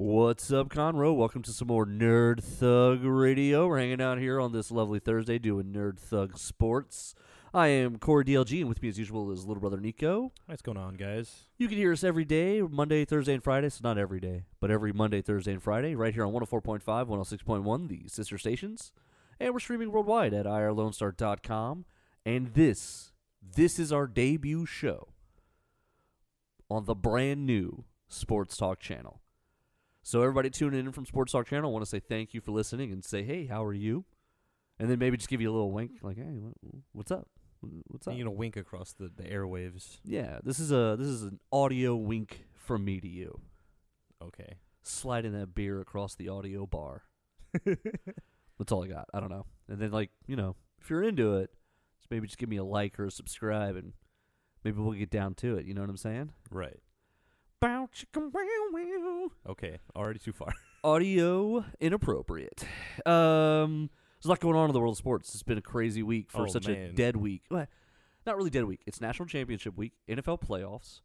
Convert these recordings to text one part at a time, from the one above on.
What's up, Conroe? Welcome to some more Nerd Thug Radio. We're hanging out here on this lovely Thursday doing Nerd Thug Sports. I am Corey DLG, and with me, as usual, is little brother Nico. What's going on, guys? You can hear us every day, Monday, Thursday, and Friday. So, not every day, but every Monday, Thursday, and Friday, right here on 104.5, 106.1, the sister stations. And we're streaming worldwide at irlonestar.com. And this, this is our debut show on the brand new Sports Talk channel. So everybody tuning in from Sports Talk channel, I want to say thank you for listening and say, hey, how are you? And then maybe just give you a little wink, like, hey, what's up? What's up? You know, wink across the, the airwaves. Yeah, this is a this is an audio wink from me to you. Okay. Sliding that beer across the audio bar. That's all I got. I don't know. And then like, you know, if you're into it, just maybe just give me a like or a subscribe and maybe we'll get down to it. You know what I'm saying? Right. Bow chicka wow wow. Okay. Already too far. Audio inappropriate. Um there's a lot going on in the world of sports. It's been a crazy week for Oh, such a man. dead week. Well, not really dead week. It's national championship week, NFL playoffs.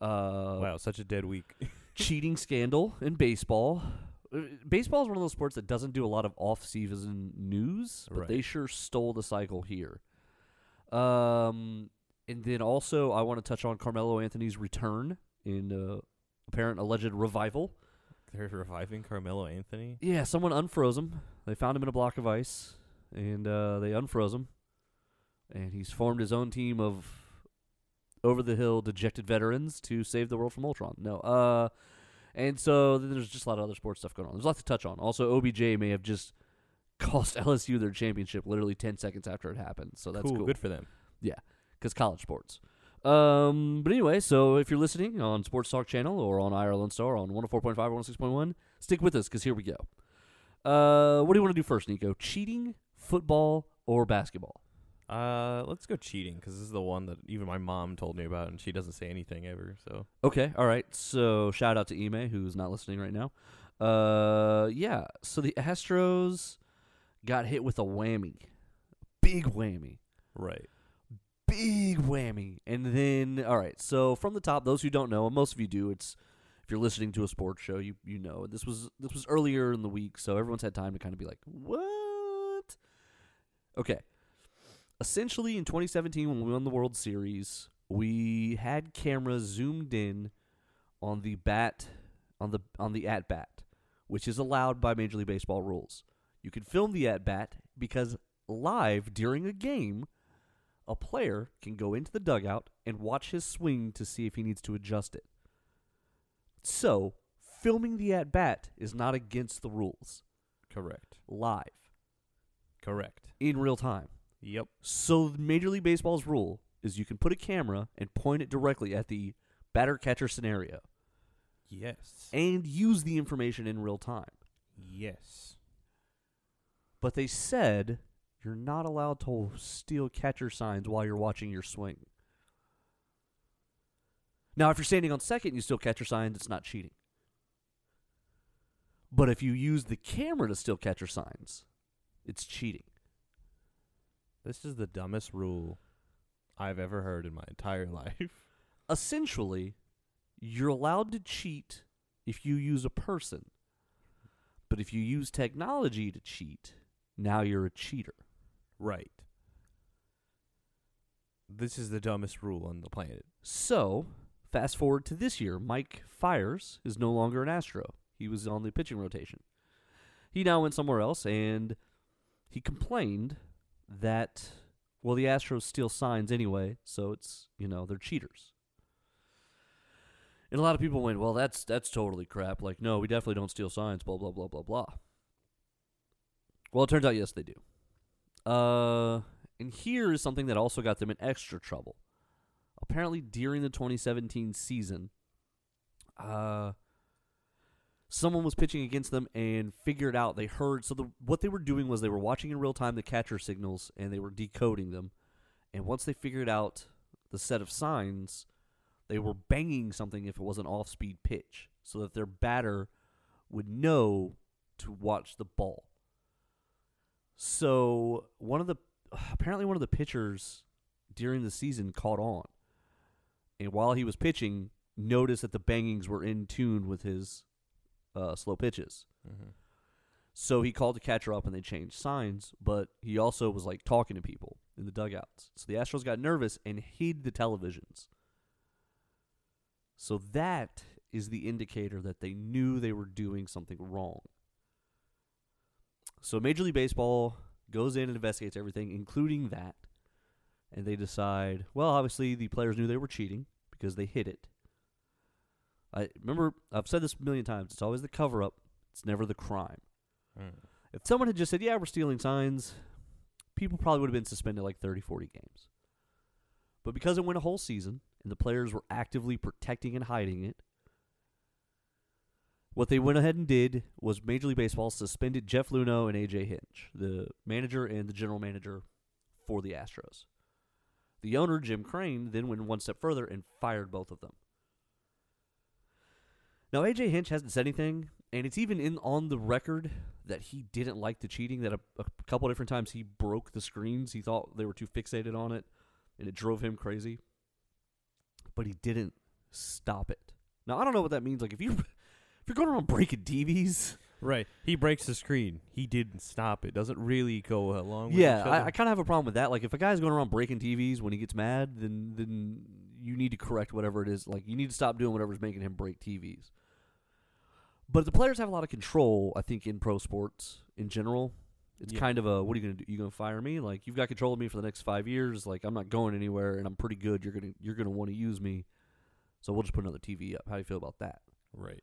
Uh wow, such a dead week. cheating scandal in baseball. Uh, Baseball is one of those sports that doesn't do a lot of off-season news, but they sure stole the cycle here. Um, and then also I want to touch on Carmelo Anthony's return in uh, apparent alleged revival. They're reviving Carmelo Anthony. Yeah, someone unfroze him. They found him in a block of ice, and uh, they unfroze him. And he's formed his own team of over the hill dejected veterans to save the world from Ultron. No, uh, and so then there's just a lot of other sports stuff going on. There's a lot to touch on. Also, OBJ may have just cost LSU their championship literally 10 seconds after it happened. So that's cool. Good for them. Yeah, because college sports. Um, but anyway, so if you're listening on Sports Talk Channel or on Ireland Star on 104.5 or 106.1, stick with us because here we go. Uh, what do you want to do first, Nico? Cheating, football, or basketball? Uh, let's go cheating because this is the one that even my mom told me about, and she doesn't say anything ever. So Okay, all right. So shout out to Ime who's not listening right now. Uh, yeah. So the Astros got hit with a whammy, big whammy. right. Big whammy. And then, all right. So from the top, those who don't know, and most of you do, it's if you're listening to a sports show, you you know this was this was earlier in the week, so everyone's had time to kind of be like, what? Okay. Essentially, in 2017, when we won the World Series, we had cameras zoomed in on the bat on the on the at bat, which is allowed by Major League Baseball rules. You can film the at bat because live during a game a player can go into the dugout and watch his swing to see if he needs to adjust it. So, filming the at bat is not against the rules. Correct. Live, Correct. in real time. Yep. So, Major League Baseball's rule is you can put a camera and point it directly at the batter catcher scenario Yes. and use the information in real time. yes. But they said you're not allowed to steal catcher signs while you're watching your swing. Now, if you're standing on second and you steal catcher signs, it's not cheating. But if you use the camera to steal catcher signs, it's cheating. This is the dumbest rule I've ever heard in my entire life. Essentially, you're allowed to cheat if you use a person. But if you use technology to cheat, now you're a cheater. Right. This is the dumbest rule on the planet. So, fast forward to this year, Mike Fiers is no longer an Astro. He was on the pitching rotation. He now went somewhere else, and he complained that, well, the Astros steal signs anyway, so it's, you know, they're cheaters. And a lot of people went, well, that's that's totally crap. Like, no, we definitely don't steal signs, blah, blah, blah, blah, blah. Well, it turns out, yes, they do. Uh, and here is something that also got them in extra trouble apparently during the 2017 season, uh, someone was pitching against them and figured out they heard. So the what they were doing was they were watching in real time the catcher signals and they were decoding them. And once they figured out the set of signs, they were banging something if it was an off-speed pitch, so that their batter would know to watch the ball. So one of the apparently one of the pitchers during the season caught on, and while he was pitching, noticed that the bangings were in tune with his uh, slow pitches. Mm-hmm. So he called the catcher up and they changed signs, but he also was like talking to people in the dugouts. So the Astros got nervous and hid the televisions. So that is the indicator that they knew they were doing something wrong. So Major League Baseball goes in and investigates everything, including that. And they decide, well, obviously the players knew they were cheating because they hid it. I remember I've said this a million times. It's always the cover up. It's never the crime. Mm. If someone had just said, "Yeah, we're stealing signs," people probably would have been suspended like 30, 40 games. But because it went a whole season and the players were actively protecting and hiding it, what they went ahead and did was Major League Baseball suspended Jeff Luhnow and AJ Hinch, the manager and the general manager for the Astros. The owner, Jim Crane, then went one step further and fired both of them. Now AJ Hinch hasn't said anything, and it's even in on the record that he didn't like the cheating. That a, a couple different times he broke the screens. He thought they were too fixated on it, and it drove him crazy. But he didn't stop it. Now I don't know what that means. Like if you you're going around breaking TVs, Right. He breaks the screen. He didn't stop it. Doesn't really go along with yeah, I. I kind of have a problem with that. Like if a guy's going around breaking TVs when he gets mad, then then you need to correct whatever it is. Like you need to stop doing whatever's making him break TVs. But the players have a lot of control, I think, in pro sports in general. It's Yeah. kind of a what are you gonna do? You gonna fire me? Like you've got control of me for the next five years. Like I'm not going anywhere, and I'm pretty good. You're gonna you're gonna want to use me, so we'll just put another TV up. How do you feel about that? right.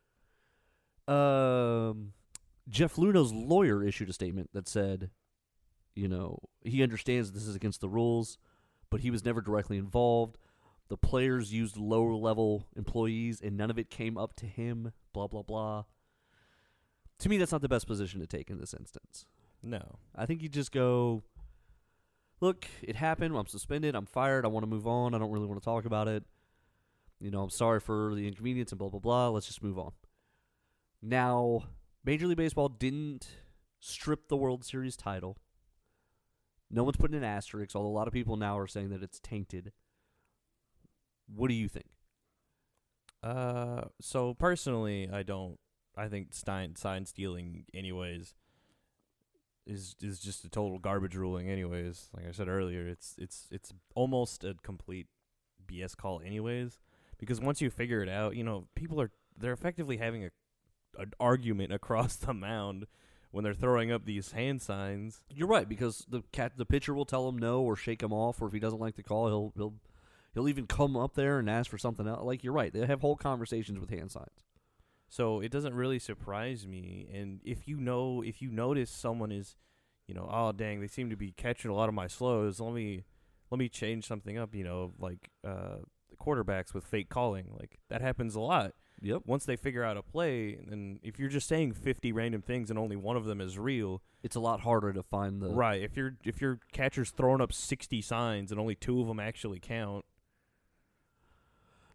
Um, Jeff Luhnow's lawyer issued a statement that said, you know, he understands this is against the rules, but he was never directly involved. The players used lower level employees, and none of it came up to him. Blah blah blah. To me, that's not the best position to take in this instance. No. I think you just go, look, it happened. I'm suspended. I'm fired. I want to move on. I don't really want to talk about it. You know, I'm sorry for the inconvenience and blah, blah, blah. Let's just move on. Now, Major League Baseball didn't strip the World Series title. No one's putting an asterisk, although a lot of people now are saying that it's tainted. What do you think? Uh, so personally, I don't. I think Stein sign stealing, anyways, is is just a total garbage ruling. Anyways, like I said earlier, it's it's it's almost a complete BS call. Anyways, because once you figure it out, you know, people are they're effectively having a an argument across the mound when they're throwing up these hand signs. You're right because the cat, the pitcher will tell him no or shake him off, or if he doesn't like the call, he'll he'll he'll even come up there and ask for something else. Like you're right, they have whole conversations with hand signs. So it doesn't really surprise me. And if you know, if you notice someone is, you know, oh dang, they seem to be catching a lot of my slows. Let me, let me change something up. You know, like uh, the quarterbacks with fake calling, like that happens a lot. Yep. Once they figure out a play, and if you're just saying 50 random things and only one of them is real, It's a lot harder to find the right? If your if your catcher's throwing up 60 signs and only two of them actually count.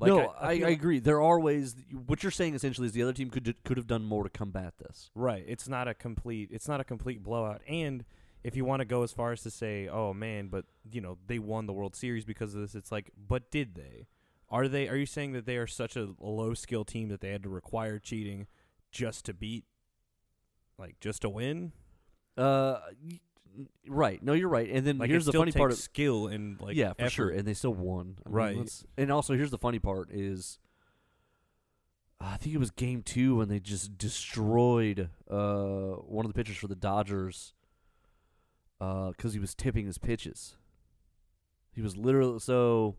no, I, I, feel- agree. There are ways. What you're saying essentially is the other team could could have done more to combat this. Right. It's not a complete it's not a complete blowout. And if you want to go as far as to say, "Oh man, but you know, they won the World Series because of this." It's like, "But did they? Are they are you saying that they are such a, a low skill team that they had to require cheating just to beat like just to win?" Uh, right. No, you're right. And then Like here's the funny part. Of, skill and like yeah, for sure. And they still won. I mean, Right. and also, here's the funny part: is I think it was Game Two when they just destroyed uh one of the pitchers for the Dodgers because he was tipping his pitches. He was literally so.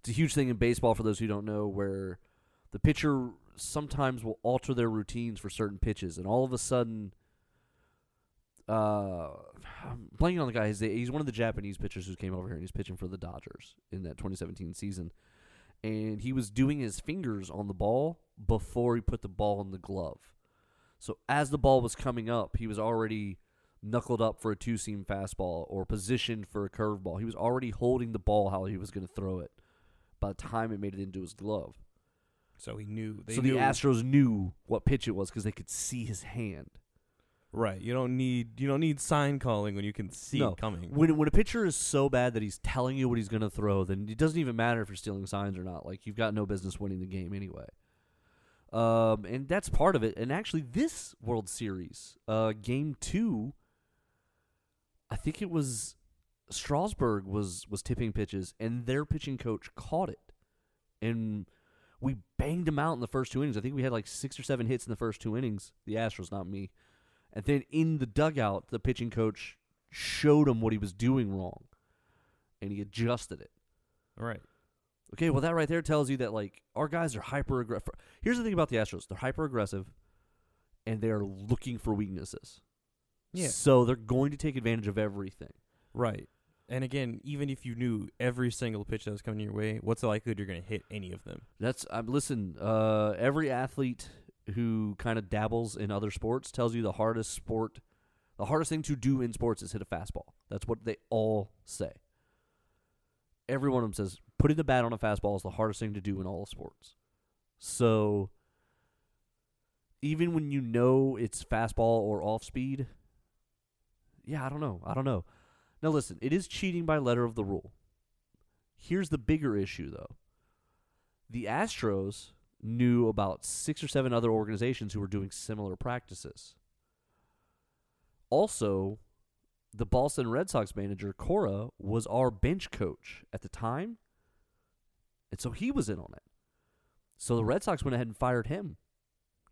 It's a huge thing in baseball for those who don't know, where the pitcher sometimes will alter their routines for certain pitches, and all of a sudden, uh, I'm blanking on the guy. He's, he's one of the Japanese pitchers who came over here and he's pitching for the Dodgers in that 2017 season, and he was doing his fingers on the ball before he put the ball in the glove. So as the ball was coming up, he was already knuckled up for a two seam fastball or positioned for a curveball. He was already holding the ball how he was going to throw it by the time it made it into his glove. so he knew they so knew the Astros knew what pitch it was because they could see his hand. right. You don't need you don't need sign calling when you can see No. it coming. When when a pitcher is so bad that he's telling you what he's going to throw, then it doesn't even matter if you're stealing signs or not. Like you've got no business winning the game anyway. Um, and that's part of it. And actually, this World Series, uh, game two, I think it was Strasburg was was tipping pitches, and their pitching coach caught it, and we banged him out in the first two innings. I think we had like six or seven hits in the first two innings. The Astros, not me. And then in the dugout, the pitching coach showed him what he was doing wrong, and he adjusted it. Right. Okay, well that right there tells you that like our guys are hyper aggressive. Here's the thing about the Astros: they're hyper aggressive, and they are looking for weaknesses. Yeah. So they're going to take advantage of everything. Right. And again, even if you knew every single pitch that was coming your way, what's the likelihood you're going to hit any of them? That's um, listen. Uh, every athlete who kind of dabbles in other sports tells you the hardest sport, the hardest thing to do in sports is hit a fastball. That's what they all say. Every one of them says putting the bat on a fastball is the hardest thing to do in all sports. So even when you know it's fastball or off speed, yeah, I don't know. I don't know. Now listen, it is cheating by letter of the rule. Here's the bigger issue though. The Astros knew about six or seven other organizations who were doing similar practices. Also, the Boston Red Sox manager, Cora, was our bench coach at the time. And so he was in on it. So the Red Sox went ahead and fired him,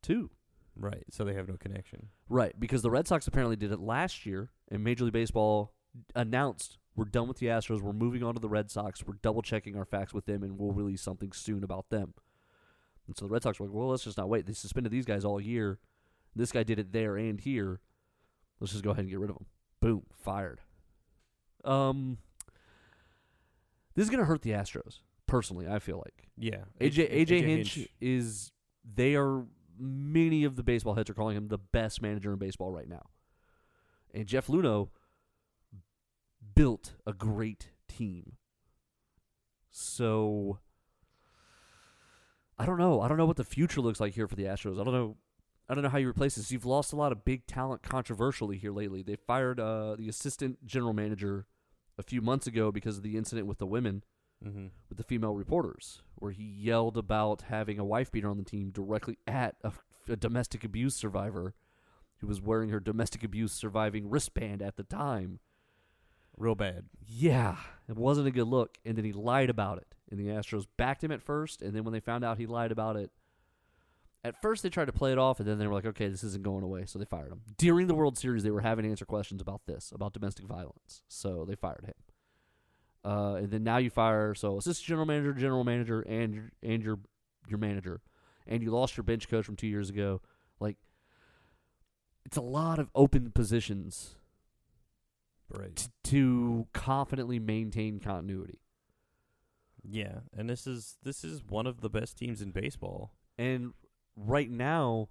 too. Right. So they have no connection. Right, because the Red Sox apparently did it last year, and Major League Baseball announced we're done with the Astros, we're moving on to the Red Sox, we're double checking our facts with them, and we'll release something soon about them. And so the Red Sox were like, well, let's just not wait. They suspended these guys all year. This guy did it there and here. Let's just go ahead and get rid of him. Boom, fired. Um, this is gonna hurt the Astros personally. I feel like. Yeah. AJ H- AJ Hinch, is they are many of the baseball heads are calling him the best manager in baseball right now. And Jeff Luhnow built a great team. So I don't know. I don't know what the future looks like here for the Astros. I don't know I don't know how you replace this. You've lost a lot of big talent controversially here lately. They fired uh, the assistant general manager a few months ago because of the incident with the women Mm-hmm. with the female reporters, where he yelled about having a wife beater on the team directly at a, a domestic abuse survivor who was wearing her domestic abuse surviving wristband at the time. Real bad. Yeah, it wasn't a good look. And then he lied about it. And the Astros backed him at first. And then when they found out he lied about it, at first they tried to play it off. And then they were like, okay, this isn't going away. So they fired him. During the World Series, they were having to answer questions about this, about domestic violence. So they fired him. Uh, and then now you fire so assistant general manager, general manager, and and your your manager, and you lost your bench coach from two years ago. Like, it's a lot of open positions Right. t- to confidently maintain continuity. Yeah, and this is this is one of the best teams in baseball. And right now,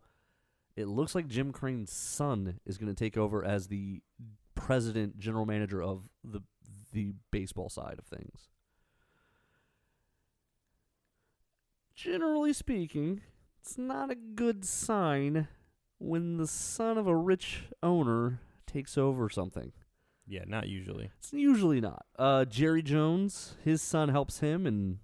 it looks like Jim Crane's son is going to take over as the president, general manager of the the baseball side of things. Generally speaking, it's not a good sign when the son of a rich owner takes over something. Yeah, not usually. It's usually not. Uh, Jerry Jones, his son helps him, and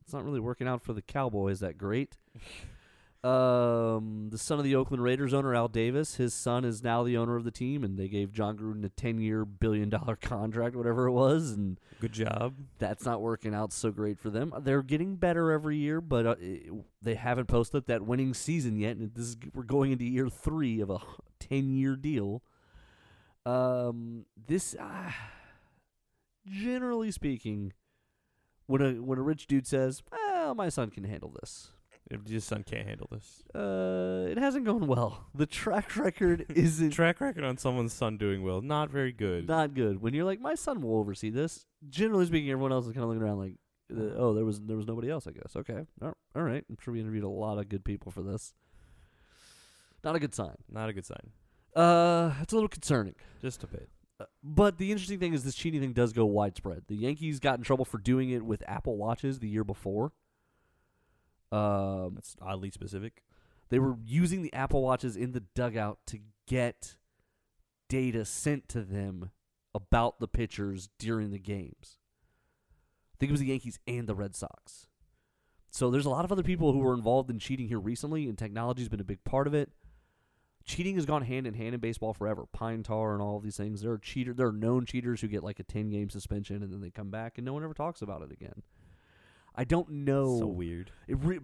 it's not really working out for the Cowboys that great. um, the son of the Oakland Raiders owner, Al Davis, his son is now the owner of the team, and they gave Jon Gruden a ten-year, billion-dollar contract, whatever it was, and Good job. that's not working out so great for them. They're getting better every year, but uh, it, they haven't posted that winning season yet. And this is we're going into year three of a ten-year deal. Um, this, uh, generally speaking, when a when a rich dude says, "Well, my son can handle this," If your son can't handle this. uh, it hasn't gone well. The track record isn't Track record on someone's son doing well, not very good. not good. When you're like, "My son will oversee this," generally speaking, everyone else is kind of looking around like, uh, "Oh, there was there was nobody else." I guess. Okay, all all right. I'm sure we interviewed a lot of good people for this. Not a good sign. Not a good sign. Uh, it's a little concerning. Just a bit. Uh, But the interesting thing is this cheating thing does go widespread. The Yankees got in trouble for doing it with Apple Watches the year before. Um, That's oddly specific. they were using the Apple Watches in the dugout to get data sent to them about the pitchers during the games. I think it was the Yankees and the Red Sox. so there's a lot of other people who were involved in cheating here recently, and technology's been a big part of it. Cheating has gone hand in hand in baseball forever. Pine tar and all of these things. There are cheater. There are known cheaters who get like a ten game suspension and then they come back and no one ever talks about it again. I don't know. So weird. It re-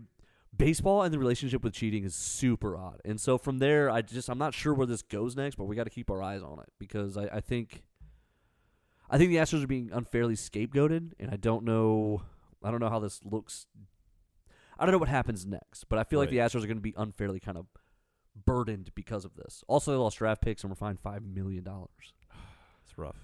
baseball and the relationship with cheating is super odd. And so from there, I just I'm not sure where this goes next, but we got to keep our eyes on it because I, I think I think the Astros are being unfairly scapegoated, and I don't know I don't know how this looks. I don't know what happens next, but I feel like the Astros are going to be unfairly kind of burdened because of this. Also, they lost draft picks and were fined five million dollars. It's rough.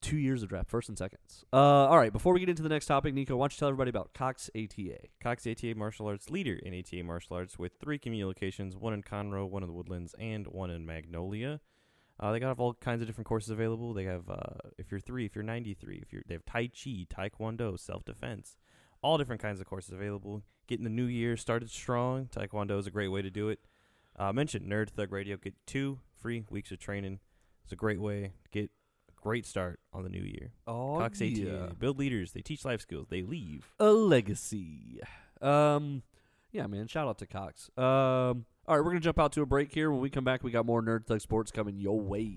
Two years of draft, first and seconds. Uh, all right. Before we get into the next topic, Nico, why don't you tell everybody about Cox ATA? Cox ATA Martial Arts leader in ATA Martial Arts with three community locations, one in Conroe, one in the Woodlands, and one in Magnolia. Uh, they got all kinds of different courses available. They have uh, if you're three, if you're 93, if you're they have Tai Chi, Taekwondo, self defense, all different kinds of courses available. Getting the new year started strong. Taekwondo is a great way to do it. Uh, mentioned Nerd Thug Radio. Get two free weeks of training. It's a great way to get a great start on the new year. Oh, Cox ATA. They build leaders. They teach life skills. They leave. a legacy. Um, yeah, man. Shout out to Cox. Um, all right, we're gonna jump out to a break here. When we come back, we got more Nerd Thug Sports coming your way.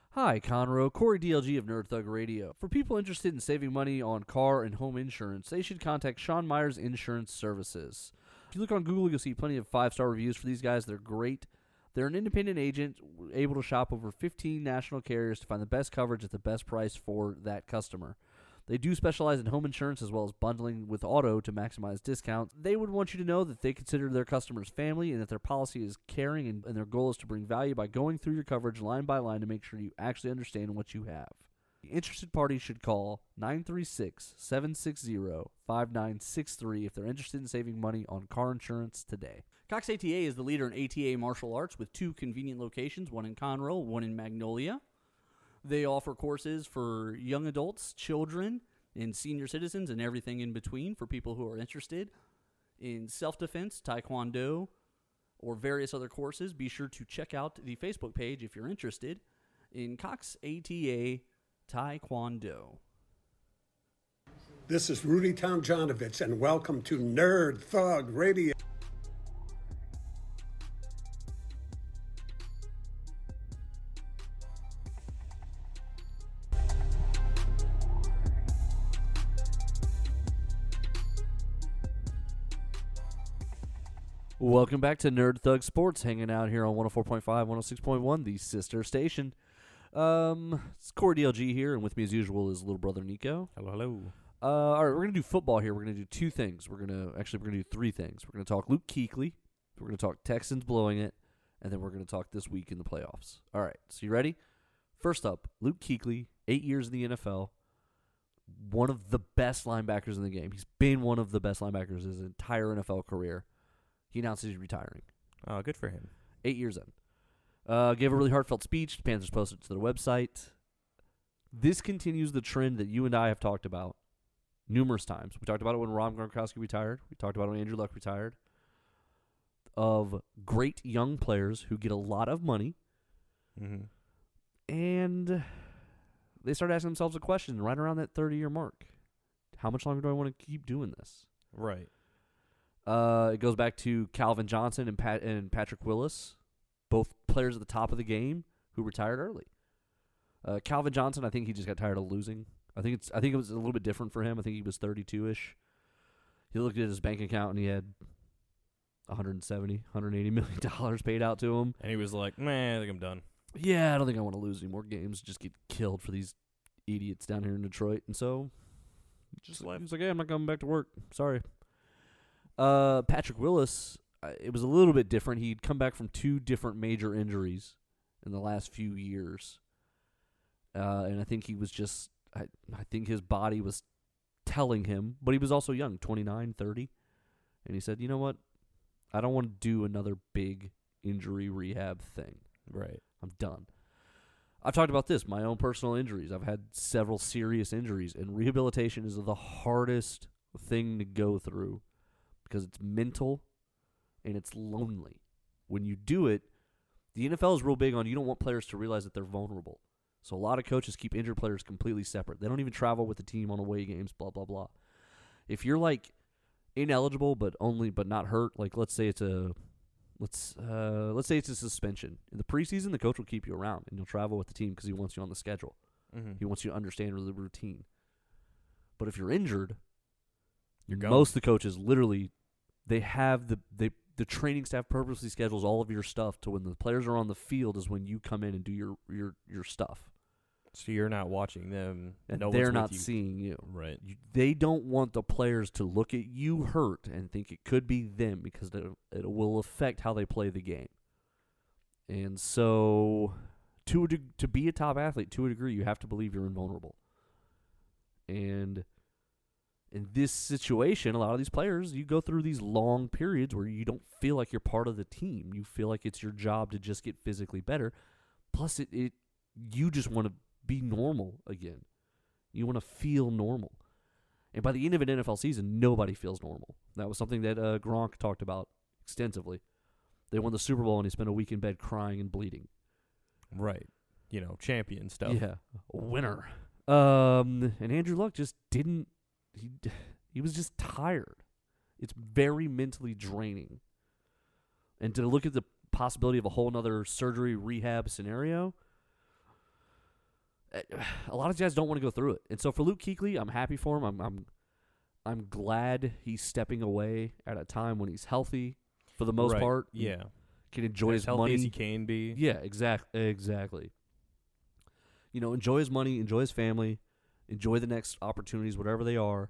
Hi, Conroe. Corey DLG of Nerd Thug Radio. For people interested in saving money on car and home insurance, they should contact Sean Myers Insurance Services. If you look on Google, you'll see plenty of five star reviews for these guys. They're great. They're an independent agent able to shop over 15 national carriers to find the best coverage at the best price for that customer. They do specialize in home insurance as well as bundling with auto to maximize discounts. They would want you to know that they consider their customers family and that their policy is caring and, and their goal is to bring value by going through your coverage line by line to make sure you actually understand what you have. The interested party should call 936 760 5963 if they're interested in saving money on car insurance today. Cox ATA is the leader in ATA martial arts with two convenient locations, one in Conroe, one in Magnolia. They offer courses for young adults, children, and senior citizens, and everything in between for people who are interested in self defense, taekwondo, or various other courses. Be sure to check out the Facebook page if you're interested in Cox ATA Taekwondo. This is Rudy Tomjanovich, and welcome to Nerd Thug Radio. Welcome back to Nerd Thug Sports, hanging out here on 104.5, 106.1, the sister station. Um, it's Corey DLG here, and with me as usual is little brother Nico. Hello, hello. Uh, all right, we're gonna do football here. We're gonna do two things. We're gonna actually we're gonna do three things. We're gonna talk Luke Kuechly. We're gonna talk Texans blowing it, and then we're gonna talk this week in the playoffs. All right, so you ready? First up, Luke Kuechly, eight years in the NFL, one of the best linebackers in the game. He's been one of the best linebackers his entire NFL career. He announced he's retiring. Oh, good for him. Eight years in. Uh, gave a really heartfelt speech. The Panthers posted it to their website. This continues the trend that you and I have talked about numerous times. We talked about it when Ron Gronkowski retired. We talked about it when Andrew Luck retired. Of great young players who get a lot of money Mm-hmm. and they start asking themselves a question right around that 30 year mark. How much longer do I want to keep doing this? Right. Uh, it goes back to Calvin Johnson and Pat and Patrick Willis, both players at the top of the game who retired early. Uh, Calvin Johnson, I think he just got tired of losing. I think it's I think it was a little bit different for him. I think he was 32 ish. He looked at his bank account and he had 170, 180 million dollars paid out to him. And he was like, man, I think I'm done. Yeah, I don't think I want to lose any more games. Just get killed for these idiots down here in Detroit. And so, just Just left. He's like, "Hey, I'm not coming back to work. Sorry." Uh, Patrick Willis, uh, it was a little bit different. He'd come back from two different major injuries in the last few years, uh, and I think he was just, I, I think his body was telling him, but he was also young, 29, 30. And he said, "You know what? I don't want to do another big injury rehab thing. Right. I'm done." I've talked about this, my own personal injuries. I've had several serious injuries, and rehabilitation is the hardest thing to go through because it's mental and it's lonely. When you do it, the NFL is real big on you don't want players to realize that they're vulnerable. So a lot of coaches keep injured players completely separate. They don't even travel with the team on away games, blah blah blah. If you're like ineligible but only but not hurt, like let's say it's a let's uh, let's say it's a suspension in the preseason, the coach will keep you around and you'll travel with the team because he wants you on the schedule. Mm-hmm. He wants you to understand the routine. But if you're injured, You're most of the coaches literally they have the they the training staff purposely schedules all of your stuff to when the players are on the field is when you come in and do your your your stuff. So you're not watching them. And no they're not you. seeing you. Right. you. They don't want the players to look at you hurt and think it could be them because it, it will affect how they play the game. And so, to a to be a top athlete, to a degree, you have to believe you're invulnerable. And in this situation, a lot of these players, you go through these long periods where you don't feel like you're part of the team. You feel like it's your job to just get physically better. Plus, it, it you just want to be normal again. You want to feel normal. And by the end of an NFL season, nobody feels normal. That was something that uh, Gronk talked about extensively. They won the Super Bowl and he spent a week in bed crying and bleeding. Right. You know, champion stuff. Yeah, winner. Um, and Andrew Luck just didn't. He he was just tired. It's very mentally draining. And to look at the possibility of a whole nother surgery rehab scenario, eh, a lot of guys don't want to go through it. And so for Luke Kuechly, I'm happy for him. I'm I'm I'm glad he's stepping away at a time when he's healthy for the most Right. part. Yeah. can enjoy his healthy money. as he can be. Yeah, exactly. Exactly. You know, enjoy his money, enjoy his family, enjoy the next opportunities, whatever they are.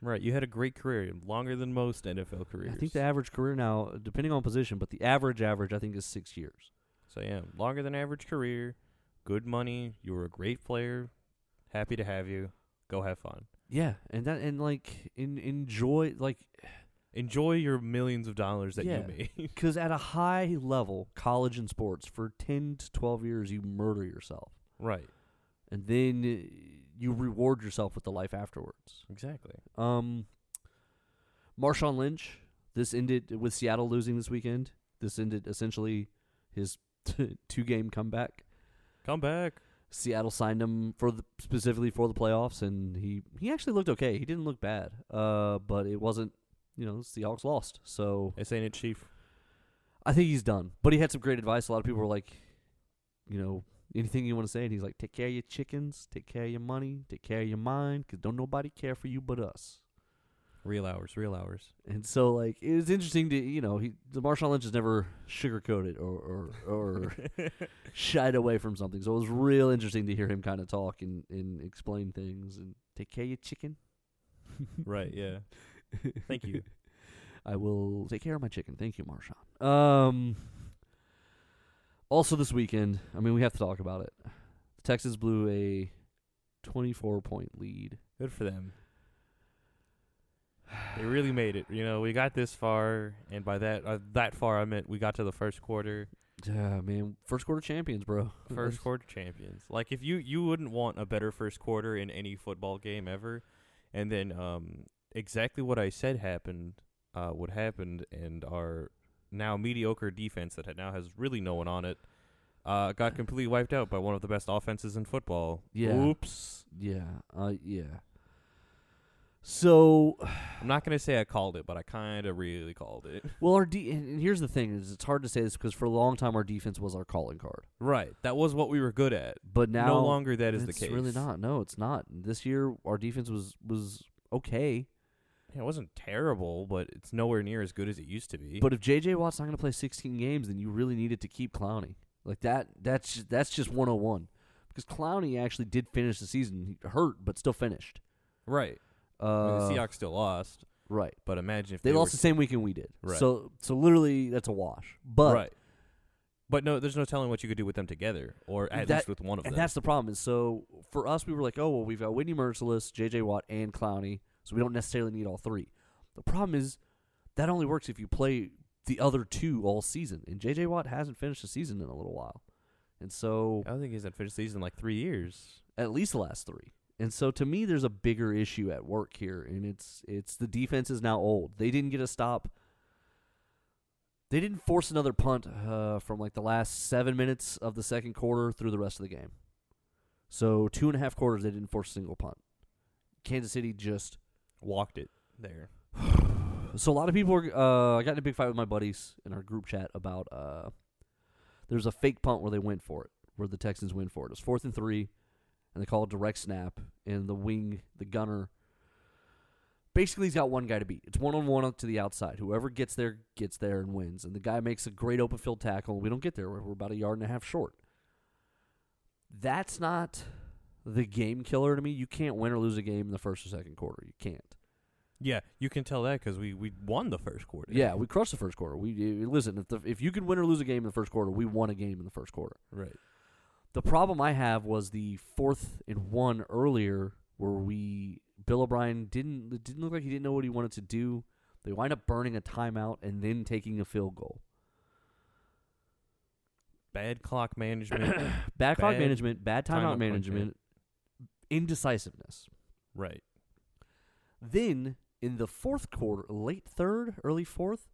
Right. You had a great career, longer than most NFL careers. I think the average career now, depending on position, but the average average I think is six years. So yeah, longer than average career, good money. You were a great player. Happy to have you. Go have fun. Yeah, and that and like in, enjoy like Enjoy your millions of dollars that Yeah. you made. because at a high level, college and sports for ten to twelve years, you murder yourself, right. and then you reward yourself with the life afterwards. Exactly. Um, Marshawn Lynch. This ended with Seattle losing this weekend. This ended essentially his two game comeback. Come back. Seattle signed him for the, specifically for the playoffs, and he he actually looked okay. He didn't look bad. Uh, but it wasn't. You know, the Seahawks lost, so This ain't it, Chief. I think he's done. But he had some great advice. A lot of people were like, you know, anything you want to say, and he's like, take care of your chickens, take care of your money, take care of your mind, 'cause don't nobody care for you but us. Real hours. Real hours. And so, like, it was interesting to, you know, he the Marshawn Lynch has never sugarcoated or or, or shied away from something. So it was real interesting to hear him kind of talk and, and explain things and take care of your chicken. right. Yeah. Thank you. I will take care of my chicken. Thank you, Marshawn. Um. Also, this weekend, I mean, we have to talk about it. Texas blew a 24 point lead. Good for them. They really made it. You know, we got this far, and by that uh, that far, I meant we got to the first quarter. Yeah, man. First quarter champions, bro. First quarter champions. Like if you you wouldn't want a better first quarter in any football game ever, and then um exactly what I said happened uh what happened, and our now mediocre defense that had, now has really no one on it uh got completely wiped out by one of the best offenses in football. Yeah. Oops. Yeah. Uh, yeah. So, I'm not gonna say I called it, but I kind of really called it. well, our de- and here's the thing: is it's hard to say this because for a long time our defense was our calling card, Right. That was what we were good at. but now no longer that is the it's case. really not. No, it's not. This year our defense was was okay, Yeah, it wasn't terrible, but it's nowhere near as good as it used to be. but if JJ Watt's not going to play 16 games, then you really needed to keep Clowney. Like that. That's that's just 101 because Clowney actually did finish the season he hurt, but still finished. right. Uh, I mean, the Seahawks still lost, right. but imagine if They, they, lost were the same weekend we did. Right. So so literally that's a wash. But right. But no, there's no telling what you could do with them together, or at That- least with one of And them. And that's the problem. Is so for us, we were like, oh well, we've got Whitney Mercilus, J.J. Watt, and Clowney, so we don't necessarily need all three. The problem is that only works if you play the other two all season, and J.J. Watt hasn't finished the season in a little while, and so I don't think he's had finished the season in like three years. at least the last three. And so to me, there's a bigger issue at work here, and it's it's the defense is now old. They didn't get a stop. They didn't force another punt uh, from like the last seven minutes of the second quarter through the rest of the game. So two and a half quarters, they didn't force a single punt. Kansas City just Walked it there. so a lot of people were. Uh, I got in a big fight with my buddies in our group chat about. Uh, there's a fake punt where they went for it, where the Texans went for it. It was fourth and three, and they call it direct snap, and the wing, the gunner. Basically, he's got one guy to beat. It's one on one to the outside. Whoever gets there gets there and wins. And the guy makes a great open field tackle. And We don't get there. We're about a yard and a half short. That's not the game killer to me. You can't win or lose a game in the first or second quarter. You can't. Yeah, you can tell that because we, we won the first quarter. Yeah, we crushed the first quarter. We uh, listen. If the, if you could win or lose a game in the first quarter, we won a game in the first quarter. right. The problem I have was the fourth and one earlier, where we Bill O'Brien didn't it didn't look like he didn't know what he wanted to do. They wind up burning a timeout and then taking a field goal. Bad clock management. Bad clock Bad management, bad timeout, timeout management, indecisiveness. right. Then in the fourth quarter, late third, early fourth,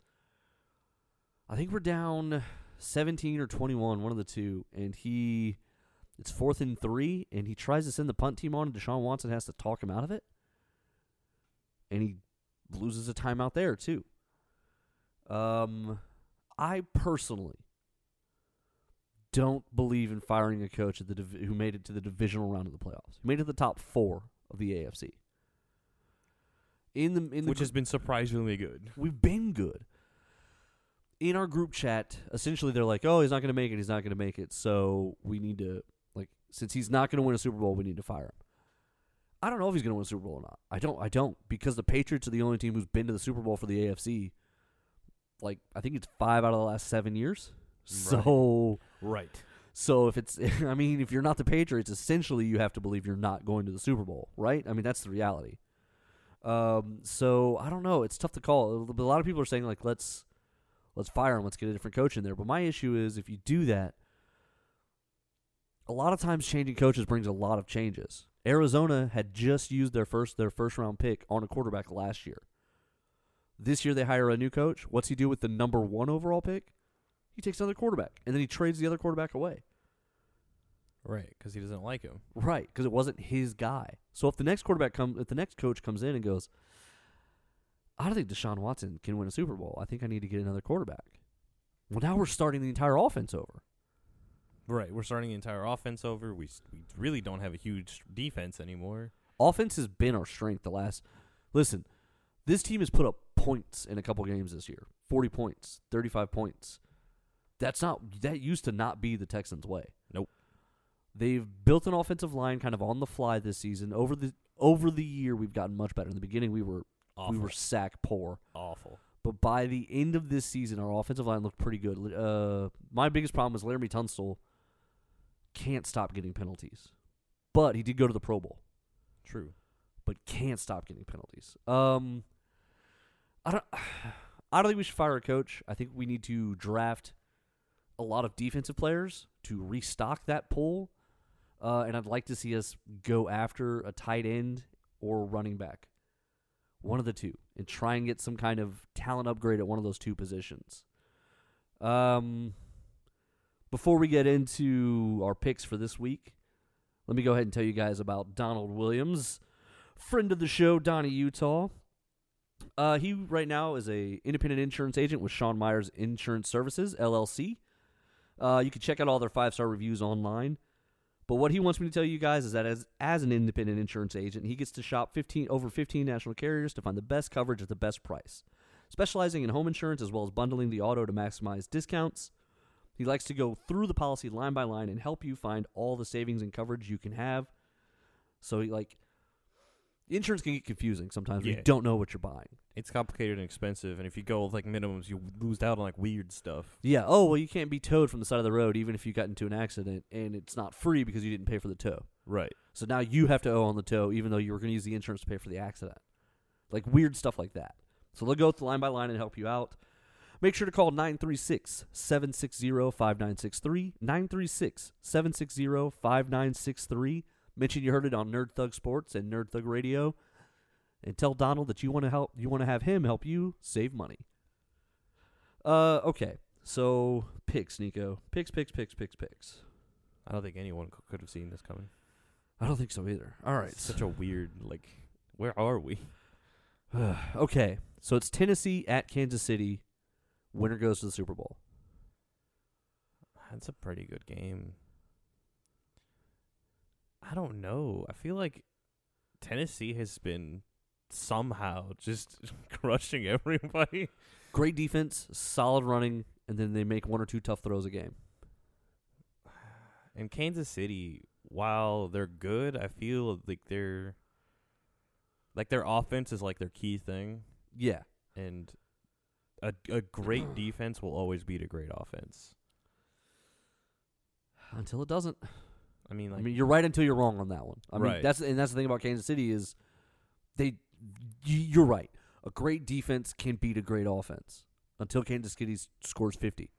I think we're down 17 or 21, one of the two, and he it's fourth and three, and he tries to send the punt team on, and Deshaun Watson has to talk him out of it, and he loses a timeout there too. Um, I personally don't believe in firing a coach at the div- who made it to the divisional round of the playoffs. He made it to the top four of the AFC. In the in the Which has been surprisingly good. We've been good. In our group chat, essentially they're like, "Oh, he's not going to make it. He's not going to make it. So we need to like since he's not going to win a Super Bowl, we need to fire him." I don't know if he's going to win a Super Bowl or not. I don't. I don't because the Patriots are the only team who's been to the Super Bowl for the AFC. Like I think it's five out of the last seven years. So Right. so if it's, I mean, if you're not the Patriots, essentially you have to believe you're not going to the Super Bowl, right? I mean, that's the reality. Um, so I don't know. It's tough to call. A lot of people are saying like, let's let's fire him. Let's get a different coach in there. But my issue is if you do that, a lot of times changing coaches brings a lot of changes. Arizona had just used their first their first round pick on a quarterback last year. This year they hire a new coach. What's he do with the number one overall pick? He takes another quarterback, and then he trades the other quarterback away. Right. Because he doesn't like him. Right, because it wasn't his guy. So if the next quarterback comes, if the next coach comes in and goes, I don't think Deshaun Watson can win a Super Bowl. I think I need to get another quarterback. Well, now we're starting the entire offense over. Right. We're starting the entire offense over. We we really don't have a huge defense anymore. Offense has been our strength the last. Listen, this team has put up points in a couple games this year. Forty points, thirty-five points. That's not that used to not be the Texans' way. Nope. They've built an offensive line kind of on the fly this season. Over the over the year, we've gotten much better. In the beginning, we were Awful. we were sack poor. awful. But by the end of this season, our offensive line looked pretty good. Uh, my biggest problem is Laremy Tunsil can't stop getting penalties, but he did go to the Pro Bowl, True. but can't stop getting penalties. Um, I don't. I don't think we should fire a coach. I think we need to draft a lot of defensive players to restock that pool, uh, and I'd like to see us go after a tight end or running back, one of the two, and try and get some kind of talent upgrade at one of those two positions. Um, before we get into our picks for this week, let me go ahead and tell you guys about Donald Williams, friend of the show, Donnie Utah. Uh, he right now is a independent insurance agent with Sean Myers Insurance Services LLC. Uh, you can check out all their five star reviews online. But what he wants me to tell you guys is that as as an independent insurance agent, he gets to shop 15 over 15 national carriers to find the best coverage at the best price. Specializing in home insurance as well as bundling the auto to maximize discounts. He likes to go through the policy line by line and help you find all the savings and coverage you can have. So he like Insurance can get confusing sometimes. when Yeah. You don't know what you're buying. It's complicated and expensive, and if you go with like minimums, you lose out on like weird stuff. Yeah. Oh well, you can't be towed from the side of the road even if you got into an accident, and it's not free because you didn't pay for the tow. Right. So now you have to owe on the tow, even though you were going to use the insurance to pay for the accident. Like weird stuff like that. So they'll go through line by line and help you out. Make sure to call 936 760 5963. 936 760 5963. Mention you heard it on Nerd Thug Sports and Nerd Thug Radio. And tell Donald that you want to help you want to have him help you save money. Uh okay. So picks, Nico. Picks, picks, picks, picks, picks. I don't think anyone c- could have seen this coming. I don't think so either. All right. Such a weird like. Where are we? okay, so it's Tennessee at Kansas City. Winner goes to the Super Bowl. That's a pretty good game. I don't know. I feel like Tennessee has been somehow just crushing everybody. Great defense, solid running, and then they make one or two tough throws a game. And Kansas City, while they're good, I feel like they're like their offense is like their key thing, Yeah, and a a great defense will always beat a great offense. until it doesn't. I mean, like I mean, you're right until you're wrong on that one. I mean, that's and that's the thing about Kansas City is they. You're right. A great defense can beat a great offense until Kansas City scores 50.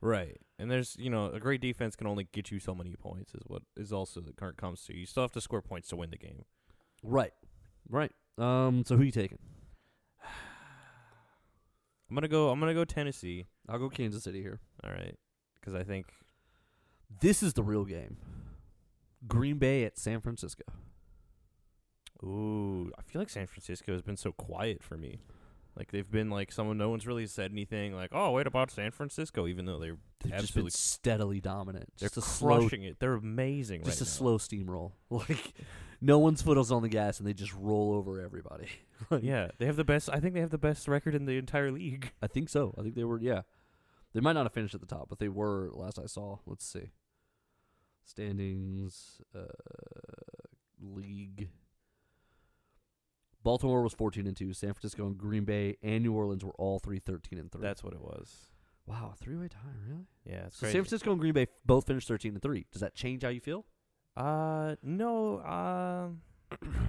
Right. And there's, you know, a great defense can only get you so many points is what is also the current comes to. You still have to score points to win the game. Right, right. Um, so who you taking? I'm going to go I'm going to go Tennessee. I'll go Kansas City here. All right. Cuz I think This is the real game. Green Bay at San Francisco. ooh, I feel like San Francisco has been so quiet for me. Like they've been like someone no one's really said anything like, "Oh, wait about San Francisco," even though they're They've just absolutely been steadily dominant. they're Just a slow, crushing it. They're amazing just right a now. slow steamroll. Like no one's foot is on the gas, and they just roll over everybody. Like, Yeah, they have the best I think they have the best record in the entire league. I think so. I think they were. Yeah, they might not have finished at the top, but they were last I saw. Let's see. Standings, uh, league. Baltimore was fourteen and two. San Francisco and Green Bay and New Orleans were all three 13 and three. That's what it was. wow, a three way tie, really? Yeah, it's So crazy. San Francisco and Green Bay both finished thirteen and three. Does that change how you feel? Uh, no. Um,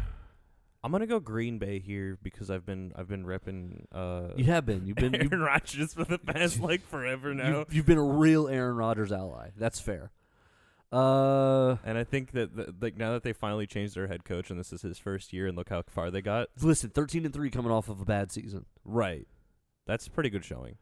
I'm gonna go Green Bay here because I've been I've been repping uh You have been. You've been. Aaron Rodgers for the past like forever now, you've, you've been a real Aaron Rodgers ally. That's fair. Uh, and I think that the, like now that they finally changed their head coach and this is his first year, and look how far they got. listen, thirteen and three coming off of a bad season. Right, that's a pretty good showing.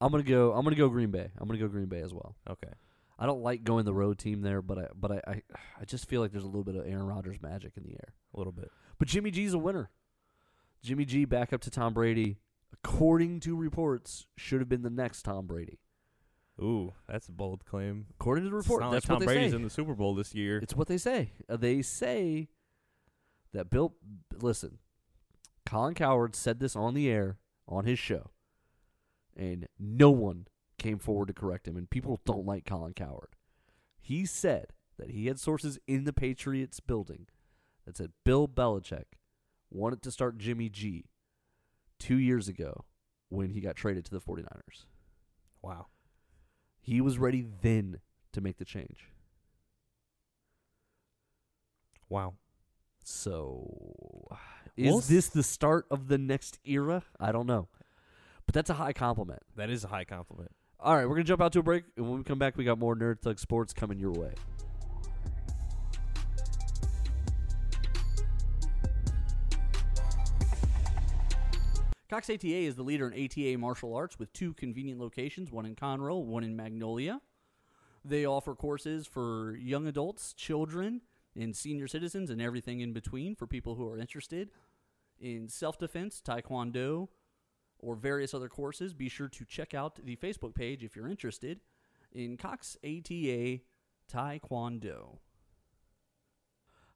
I'm gonna go. I'm gonna go Green Bay. I'm gonna go Green Bay as well. Okay, I don't like going the road team there, but I but I, I I just feel like there's a little bit of Aaron Rodgers magic in the air. a little bit. But Jimmy G's a winner. Jimmy G back up to Tom Brady, according to reports, should have been the next Tom Brady. Ooh, that's a bold claim. According to the report, that's like Tom what they Brady's say. in the Super Bowl this year. It's what they say. Uh, they say that Bill. Listen, Colin Cowherd said this on the air on his show, and no one came forward to correct him. And people don't like Colin Cowherd. He said that he had sources in the Patriots building that said Bill Belichick wanted to start Jimmy G two years ago when he got traded to the 49ers. wow. He was ready then to make the change. Wow. So, We'll is this the start of the next era? I don't know. But that's a high compliment. That is a high compliment. All right, we're going to jump out to a break. And when we come back, we got more Nerd Thug Sports coming your way. Cox ATA is the leader in ATA martial arts with two convenient locations, one in Conroe, one in Magnolia. They offer courses for young adults, children, and senior citizens, and everything in between for people who are interested in self defense, taekwondo, or various other courses. Be sure to check out the Facebook page if you're interested in Cox ATA Taekwondo.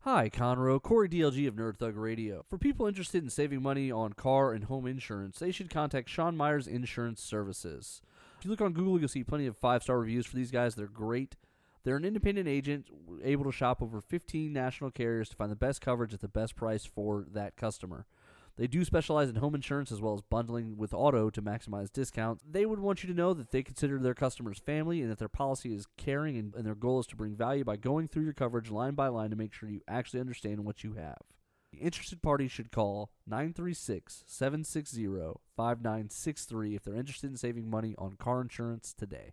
Hi, Conroe. Corey DLG of Nerd Thug Radio. For people interested in saving money on car and home insurance, they should contact Sean Myers Insurance Services. If you look on Google, you'll see plenty of five star reviews for these guys. They're great. They're an independent agent able to shop over 15 national carriers to find the best coverage at the best price for that customer. They do specialize in home insurance as well as bundling with auto to maximize discounts. They would want you to know that they consider their customers family and that their policy is caring and, and their goal is to bring value by going through your coverage line by line to make sure you actually understand what you have. The interested party should call 936 760 5963 if they're interested in saving money on car insurance today.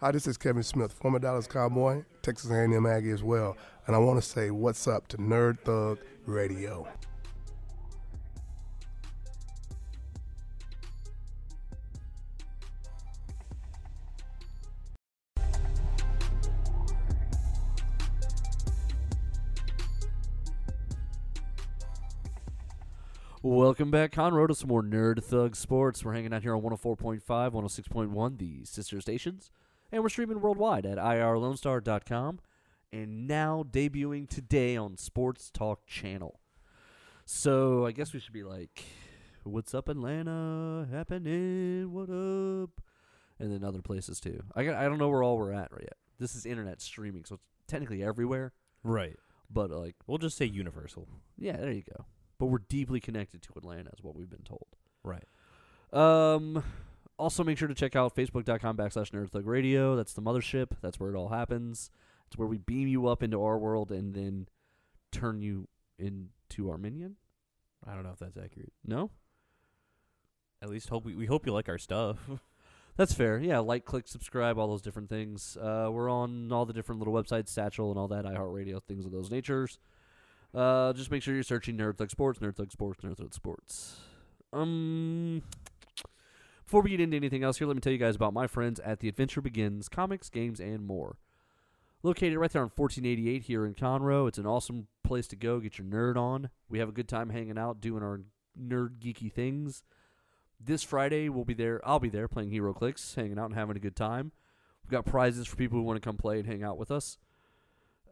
Hi, this is Kevin Smith, former Dallas Cowboy, Texas A&M Aggie as well, and I want to say what's up to Nerd Thug Radio. Welcome back, Conroe, to some more Nerd Thug Sports. We're hanging out here on 104.5, 106.1, the sister stations, and we're streaming worldwide at irlonestar.com, and now debuting today on Sports Talk Channel. So I guess we should be like, "What's up, Atlanta? Happening? What up?" And then other places too. I got, I don't know where all we're at right yet. This is internet streaming, so it's technically everywhere, Right. but like, We'll just say universal. yeah, there you go. But we're deeply connected to Atlanta, is what we've been told. Right. Um, also, make sure to check out facebook.com backslash Nerd Thug Radio. That's the mothership. That's where it all happens. It's where we beam you up into our world and then turn you into our minion. I don't know if that's accurate. No, At least hope we, we hope you like our stuff. that's fair. Yeah, like, click, subscribe, all those different things. Uh, we're on all the different little websites, Satchel and all that, iHeartRadio, things of those natures. Uh, just make sure you're searching Nerd Thug Sports, Nerd Thug Sports, Nerd Thug Sports. Um, before we get into anything else here, let me tell you guys about my friends at The Adventure Begins Comics, Games, and More. Located right there on 1488 here in Conroe. It's an awesome place to go, get your nerd on. We have a good time hanging out, doing our nerd geeky things. This Friday, we'll be there. I'll be there playing HeroClix, hanging out and having a good time. We've got prizes for people who want to come play and hang out with us.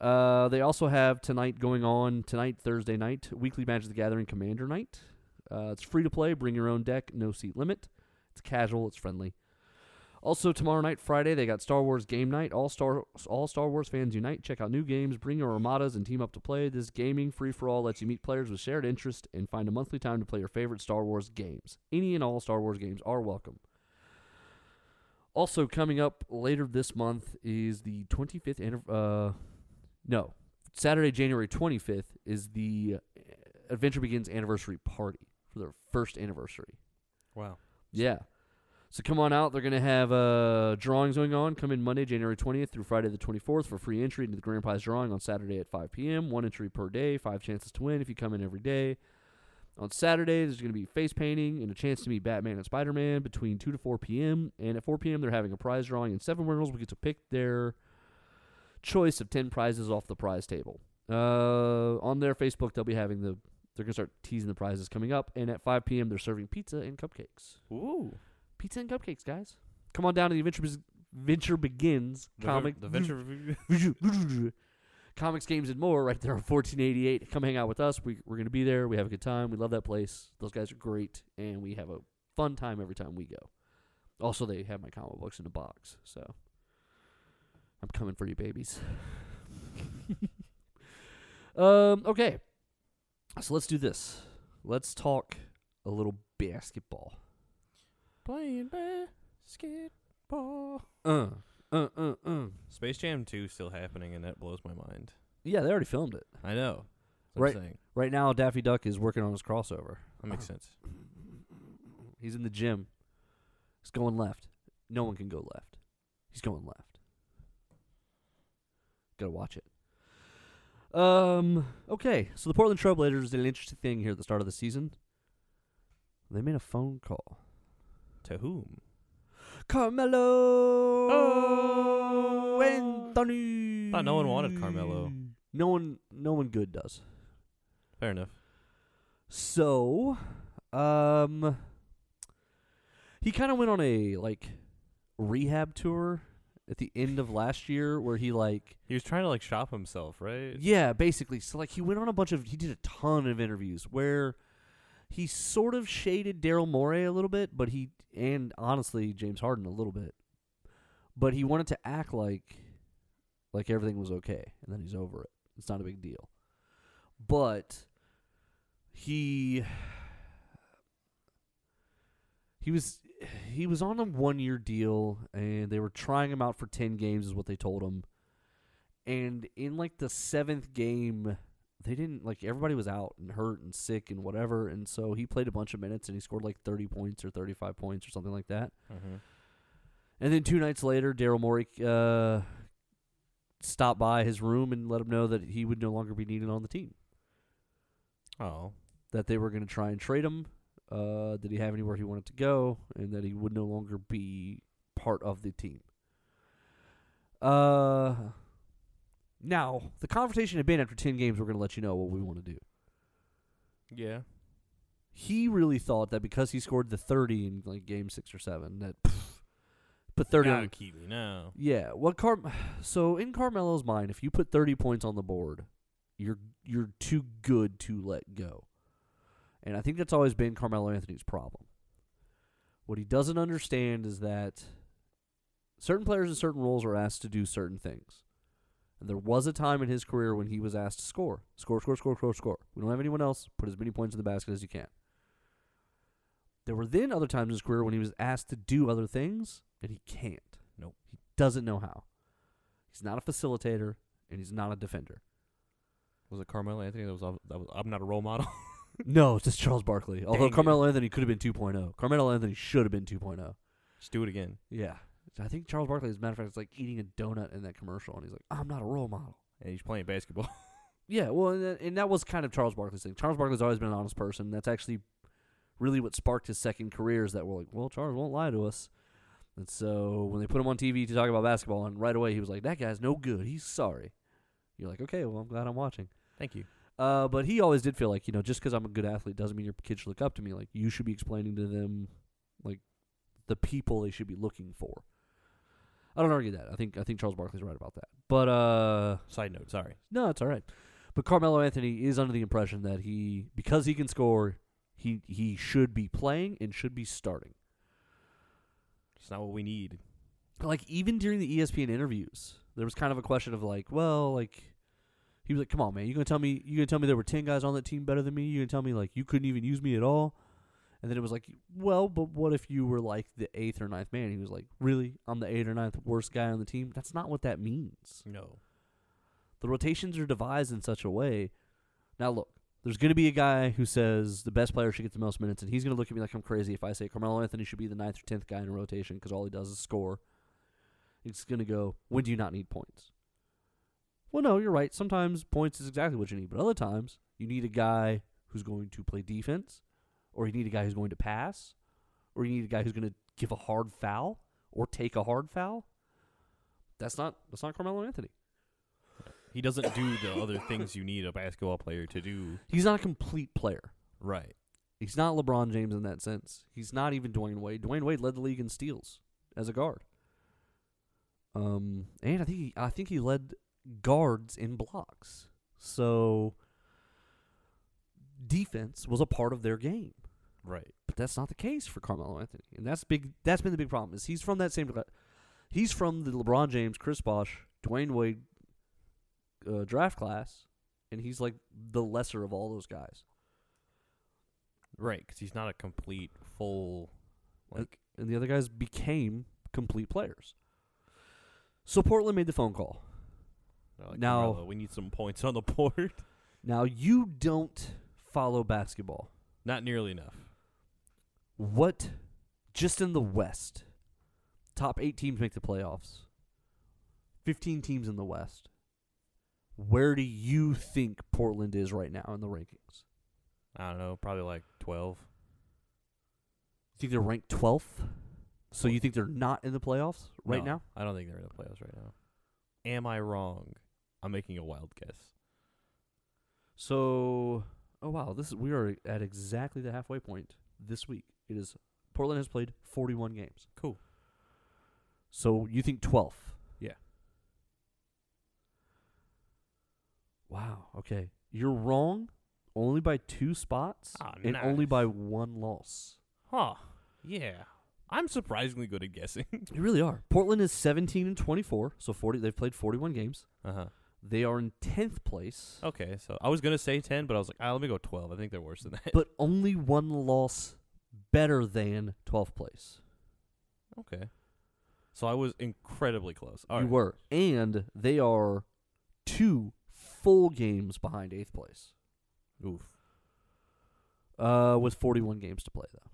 Uh, they also have tonight going on tonight, Thursday night, weekly Magic the Gathering Commander Night. Uh, it's free to play. Bring your own deck. No seat limit. It's casual. It's friendly. Also tomorrow night, Friday, they got Star Wars Game Night. All Star all Star Wars fans unite. Check out new games. Bring your armadas and team up to play. This gaming free for all lets you meet players with shared interest and find a monthly time to play your favorite Star Wars games. Any and all Star Wars games are welcome. Also coming up later this month is the 25th anniv- uh no, Saturday, January 25th is the Adventure Begins anniversary party for their first anniversary. wow. Yeah. So come on out. They're going to have uh, drawings going on. Come in Monday, January 20th through Friday the 24th for free entry into the grand prize drawing on Saturday at 5 p.m. One entry per day, five chances to win if you come in every day. On Saturday, there's going to be face painting and a chance to meet Batman and Spider Man between 2 to 4 p.m. And at 4 p.m., they're having a prize drawing, and seven winners will get to pick their choice of 10 prizes off the prize table. Uh, on their Facebook, they'll be having the, they're going to start teasing the prizes coming up. And at 5 p.m., they're serving pizza and cupcakes. Ooh. Pizza and cupcakes, guys. Come on down to the Adventure, Bes- Venture Begins The, comic. the venture. Comics, games, and more right there on 1488. Come hang out with us. We, we're going to be there. We have a good time. We love that place. Those guys are great, and we have a fun time every time we go. Also, they have my comic books in a box, so I'm coming for you, babies. um, okay, so let's do this. Let's talk a little basketball. Playing basketball. Uh, uh, uh, uh. Space Jam 2 still happening, and that blows my mind. Yeah, they already filmed it. I know. That's Right. I'm saying. Right now, Daffy Duck is working on his crossover. That makes sense. He's in the gym. He's going left. No one can go left. He's going left. Gotta watch it. Um. Okay. So the Portland Trailblazers did an interesting thing here at the start of the season. They made a phone call. To whom? Carmelo Oh. Anthony. Thought no one wanted Carmelo. No one. No one good does. Fair enough. So, um, he kind of went on a like rehab tour at the end of last year, where he like He was trying to like shop himself, right? Yeah, basically. So like he went on a bunch of he did a ton of interviews where he sort of shaded Daryl Morey a little bit, but he and honestly James Harden a little bit. But he wanted to act like like everything was okay and then he's over it. It's not a big deal. But he he was he was on a one year deal and they were trying him out for 10 games is what they told him. And in like the seventh game they didn't like everybody was out and hurt and sick and whatever and so he played a bunch of minutes and he scored like 30 points or 35 points or something like that. Mm-hmm. and then two nights later daryl morey uh, stopped by his room and let him know that he would no longer be needed on the team. Oh, that they were going to try and trade him uh, did he have anywhere he wanted to go and that he would no longer be part of the team uh now the conversation had been after 10 games we're going to let you know what we want to do yeah. he really thought that because he scored the 30 in like game 6 or 7 that pff, put 30 Gotta on keep me now. yeah what Car so in Carmelo's mind if you put 30 points on the board you're you're too good to let go and I think that's always been Carmelo Anthony's problem. What he doesn't understand is that certain players in certain roles are asked to do certain things. And there was a time in his career when he was asked to score. Score score score score score. We don't have anyone else. Put as many points in the basket as you can. There were then other times in his career when he was asked to do other things and he can't. Nope. he doesn't know how. He's not a facilitator and he's not a defender. Was it Carmelo Anthony that was, that was I'm not a role model? no it's just charles barkley although Dang it. Oh. carmelo anthony could have been 2.0 carmelo anthony should have been 2.0 Just do it again. yeah i think charles barkley as a matter of fact is like eating a donut in that commercial and he's like i'm not a role model And he's playing basketball. Yeah, well, and that, and that was kind of Charles Barkley's thing. Charles Barkley's always been an honest person. That's actually really what sparked his second career. Is that we're like, well, Charles won't lie to us. And so when they put him on TV to talk about basketball, and right away he was like, "That guy's no good. He's sorry." You're like, okay, well, I'm glad I'm watching. Thank you. Uh, but he always did feel like, you know, just because I'm a good athlete doesn't mean your kids should look up to me. Like, you should be explaining to them, like, the people they should be looking for. I don't argue that. I think I think Charles Barkley's right about that. But uh, Side note, sorry. no, it's all right. But Carmelo Anthony is under the impression that he, because he can score, he he should be playing and should be starting. It's not what we need. Like even during the ESPN interviews, there was kind of a question of like, well, like he was like, "Come on, man, you gonna tell me you gonna tell me there were ten guys on that team better than me? You gonna tell me like you couldn't even use me at all?" And then it was like, "Well, but what if you were like the eighth or ninth man?" He was like, "Really? I'm the eighth or ninth worst guy on the team? That's not what that means." No. The rotations are devised in such a way. Now, look, there's going to be a guy who says the best player should get the most minutes, and he's going to look at me like I'm crazy if I say Carmelo Anthony should be the ninth or tenth guy in a rotation because all he does is score. He's going to go, when do you not need points? Well, no, you're right. Sometimes points is exactly what you need, but other times you need a guy who's going to play defense, or you need a guy who's going to pass, or you need a guy who's going to give a hard foul or take a hard foul. That's not that's not Carmelo Anthony. He doesn't do the other things you need a basketball player to do. He's not a complete player. Right. He's not LeBron James in that sense. He's not even Dwyane Wade. Dwyane Wade led the league in steals as a guard. Um, and I think he, I think he led guards in blocks. So defense was a part of their game, Right. but that's not the case for Carmelo Anthony, and that's big. That's been the big problem. Is he's from that same. He's from the LeBron James, Chris Bosh, Dwyane Wade uh, draft class, and he's like the lesser of all those guys. Right, because he's not a complete full. Like, and the other guys became complete players. So Portland made the phone call. Like now- we need some points on the board. Now you don't follow basketball. Not nearly enough. What just in the West, top 8 teams make the playoffs. 15 teams in the West. Where do you think Portland is right now in the rankings? I don't know, probably like twelve. You think they're ranked 12th? So you think they're not in the playoffs right No, now? I don't think they're in the playoffs right now. Am I wrong? I'm making a wild guess. So Oh wow, this is, we are at exactly the halfway point this week. It is Portland has played 41 games. Cool. So you think 12th? Yeah. Wow. Okay. You're wrong only by two spots Ah, and only by one loss. Huh. Yeah. I'm surprisingly good at guessing. You really are. Portland is 17 and 24, so 40 they've played 41 games. uh huh. They are in 10th place, Okay, so I was gonna say ten, but I was like, ah, let me go twelve. I think they're worse than that. but only one loss better than 12th place. okay. So I was incredibly close. All you were. And they are two full games behind 8th place. Oof. Uh, with 41 games to play, though.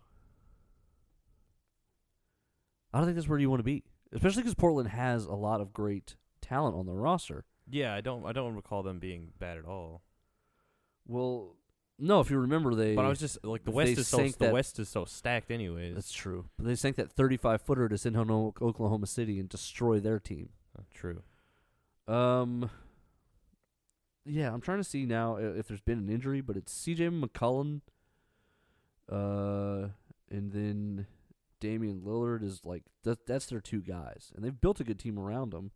I don't think that's where you want to be, especially because Portland has a lot of great talent on their roster. Yeah, I don't. I don't recall them being bad at all. Well, no, if you remember, they. But I was just like the West is so the that- West is so stacked, anyways. That's true. But they sank that 35 footer to send home Oklahoma City and destroy their team. Uh, true. Um. Yeah, I'm trying to see now if there's been an injury, but it's C.J. McCollum. Uh, and then Damian Lillard is like that. That's their two guys, and they've built a good team around them.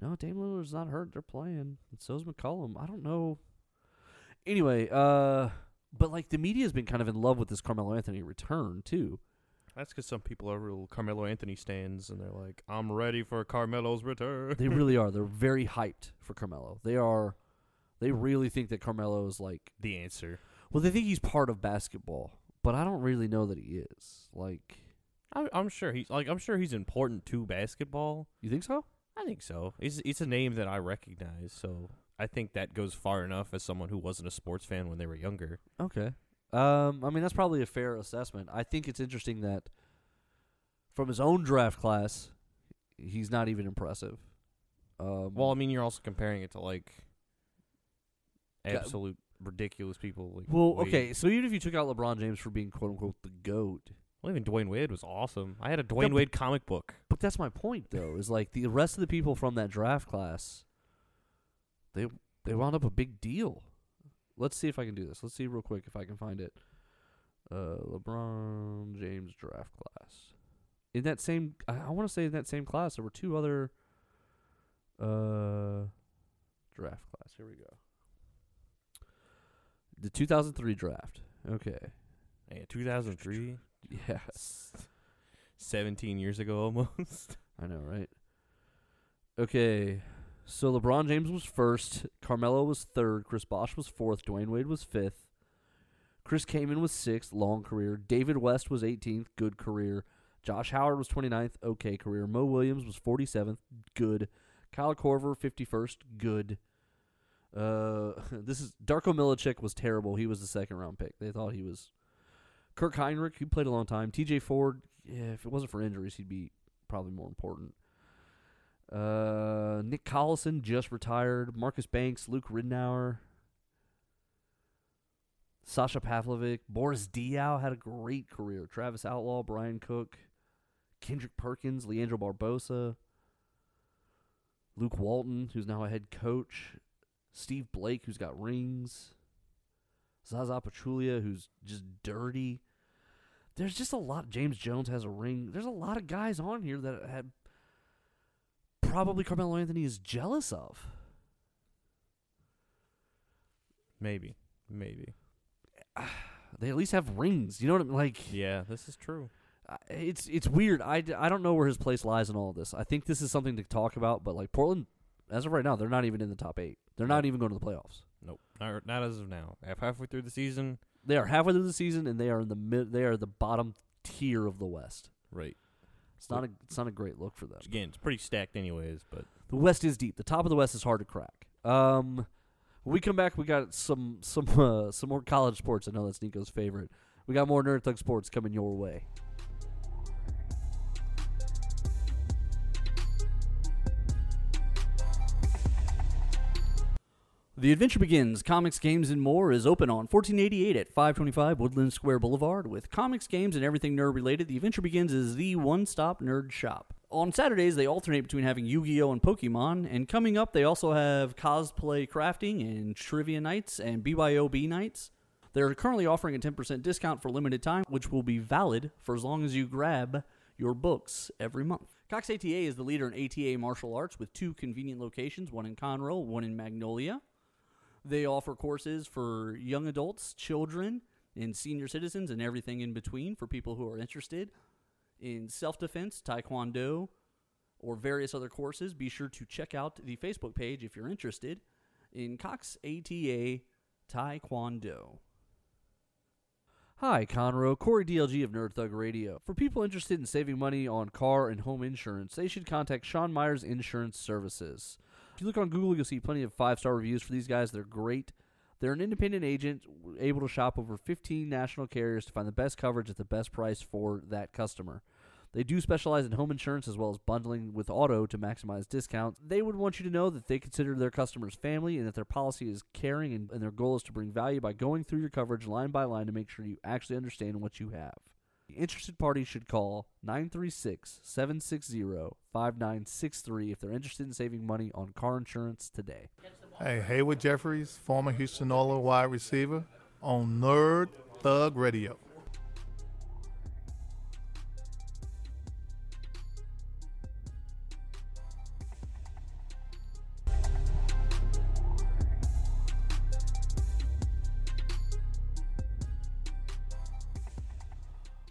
No, Damian Lillard's not hurt. They're playing, and so's McCollum. I don't know. Anyway, uh, but like the media has been kind of in love with this Carmelo Anthony return too. That's because some people are real Carmelo Anthony stands, and they're like, "I'm ready for Carmelo's return." They really are. They're very hyped for Carmelo. They are. They really think that Carmelo is like the answer. Well, they think he's part of basketball, but I don't really know that he is. Like, I'm, I'm sure he's like I'm sure he's important to basketball. you think so? I think so. It's it's a name that I recognize, so I think that goes far enough as someone who wasn't a sports fan when they were younger. Okay. Um, I mean that's probably a fair assessment. I think it's interesting that from his own draft class, he's not even impressive. Um, Well, I mean, you're also comparing it to like absolute ridiculous people. Like well, okay. So even if you took out LeBron James for being quote unquote the goat, Well, even Dwyane Wade was awesome. I had a Dwyane but- Wade comic book. but that's my point though. is like the rest of the people from that draft class, they they wound up a big deal. Let's see if I can do this. Let's see real quick if I can find it. Uh, LeBron James draft class. In that same, I, I want to say in that same class, there were two other uh draft class. Here we go. The 2003 draft. Okay. Yeah, 2003, Yeah. 17 years ago almost. I know, right? Okay. So LeBron James was first, Carmelo was third, Chris Bosh was fourth, Dwyane Wade was fifth, Chris Kaman was sixth, long career. David West was 18th, good career. Josh Howard was 29th, okay career. Mo Williams was 47th, good. Kyle Korver 51st, good. Uh, this is Darko Milicic was terrible. He was the second round pick. They thought he was. Kirk Hinrich, he played a long time. T.J. Ford, yeah, if it wasn't for injuries, he'd be probably more important. Uh, Nick Collison just retired. Marcus Banks, Luke Ridnour, Sasha Pavlovic, Boris Diaw had a great career. Travis Outlaw, Brian Cook, Kendrick Perkins, Leandro Barbosa, Luke Walton, who's now a head coach, Steve Blake, who's got rings, Zaza Pachulia, who's just dirty. There's just a lot. James Jones has a ring. There's a lot of guys on here that had probably Carmelo Anthony is jealous of. Maybe, maybe. They at least have rings. You know what I mean? Like, Yeah, this is true. It's it's weird. I, I don't know where his place lies in all of this. I think this is something to talk about, but like Portland, as of right now, they're not even in the top eight. They're not even going to the playoffs. Nope, not, not as of now. Half halfway through the season, They are halfway through the season, and they are in the mid. They are the bottom tier of the West. right? It's not a it's not a great look for them. Again, it's pretty stacked, anyways. But The West is deep. The top of the West is hard to crack. Um, when we come back, we got some some uh, some more college sports. I know that's Nico's favorite. We got more Nerd Thug Sports coming your way. The Adventure Begins Comics, Games, and More is open on 1488 at 525 Woodland Square Boulevard. With comics, games, and everything nerd related, The Adventure Begins is the one stop nerd shop. On Saturdays, they alternate between having Yu Gi Oh! and Pokemon, and coming up, they also have cosplay crafting and trivia nights and BYOB nights. They're currently offering a 10% discount for limited time, which will be valid for as long as you grab your books every month. Cox ATA is the leader in ATA martial arts with two convenient locations, one in Conroe, one in Magnolia. They offer courses for young adults, children, and senior citizens, and everything in between for people who are interested in self defense, taekwondo, or various other courses. Be sure to check out the Facebook page if you're interested in Cox ATA Taekwondo. Hi, Conroe. Corey DLG of Nerd Thug Radio. For people interested in saving money on car and home insurance, they should contact Sean Myers Insurance Services. If you look on Google, you'll see plenty of five star reviews for these guys. They're great. They're an independent agent able to shop over 15 national carriers to find the best coverage at the best price for that customer. They do specialize in home insurance as well as bundling with auto to maximize discounts. They would want you to know that they consider their customers family and that their policy is caring and, and their goal is to bring value by going through your coverage line by line to make sure you actually understand what you have. Interested parties should call 936 760 5963 if they're interested in saving money on car insurance today. Hey, Haywood Jeffires, former Houston Oilers wide receiver, on Nerd Thug Radio.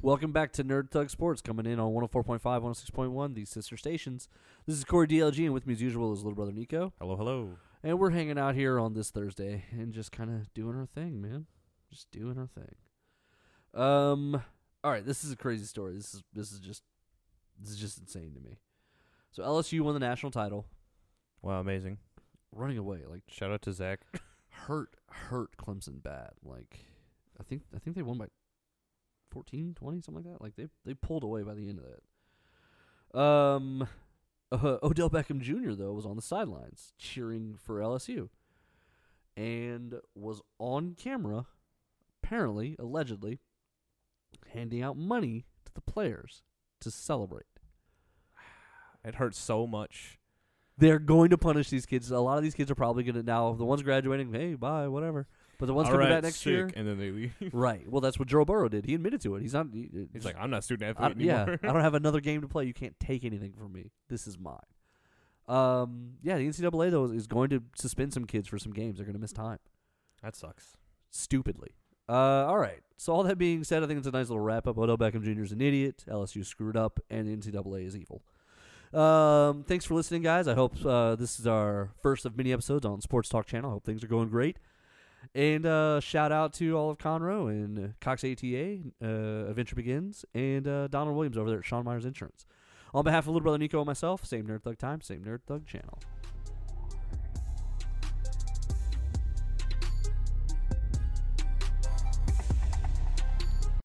Welcome back to Nerd Thug Sports, coming in on 104.5, 106.1, these sister stations. This is Corey DLG, and with me as usual is little brother Nico. Hello, hello. And we're hanging out here on this Thursday and just kind of doing our thing, man. Just doing our thing. Um, all right, this is a crazy story. This is this is just this is just insane to me. So LSU won the national title, Wow, amazing. running away like Shout out to Zach. hurt hurt Clemson bad. Like I think I think they won by 14, 20, something like that. Like they they pulled away by the end of that. Um uh, Odell Beckham Jr. though was on the sidelines cheering for LSU and was on camera apparently allegedly handing out money to the players to celebrate. It hurts so much. They're going to punish these kids. A lot of these kids are probably going to now the ones graduating, hey, bye, whatever. But the ones All coming right, back next sick, year, and then they leave. Right. Well, that's what Joe Burrow did. He admitted to it. He's not. He, He's like, I'm not a student I, athlete yeah, anymore. I don't have another game to play. You can't take anything from me. This is mine. Um, yeah, the NCAA though is going to suspend some kids for some games. They're going to miss time that sucks. stupidly. Uh, all right. So all that being said, I think it's a nice little wrap up. Odell Beckham Jr. is an idiot. LSU screwed up, and the NCAA is evil. Um, thanks for listening, guys. I hope uh, this is our first of many episodes on Sports Talk Channel. I hope things are going great. And uh, shout out to all of Conroe and Cox ATA, uh, Adventure Begins, and uh, Donald Williams over there at Sean Myers Insurance. On behalf of little brother Nico and myself, same Nerd Thug time, same Nerd Thug channel.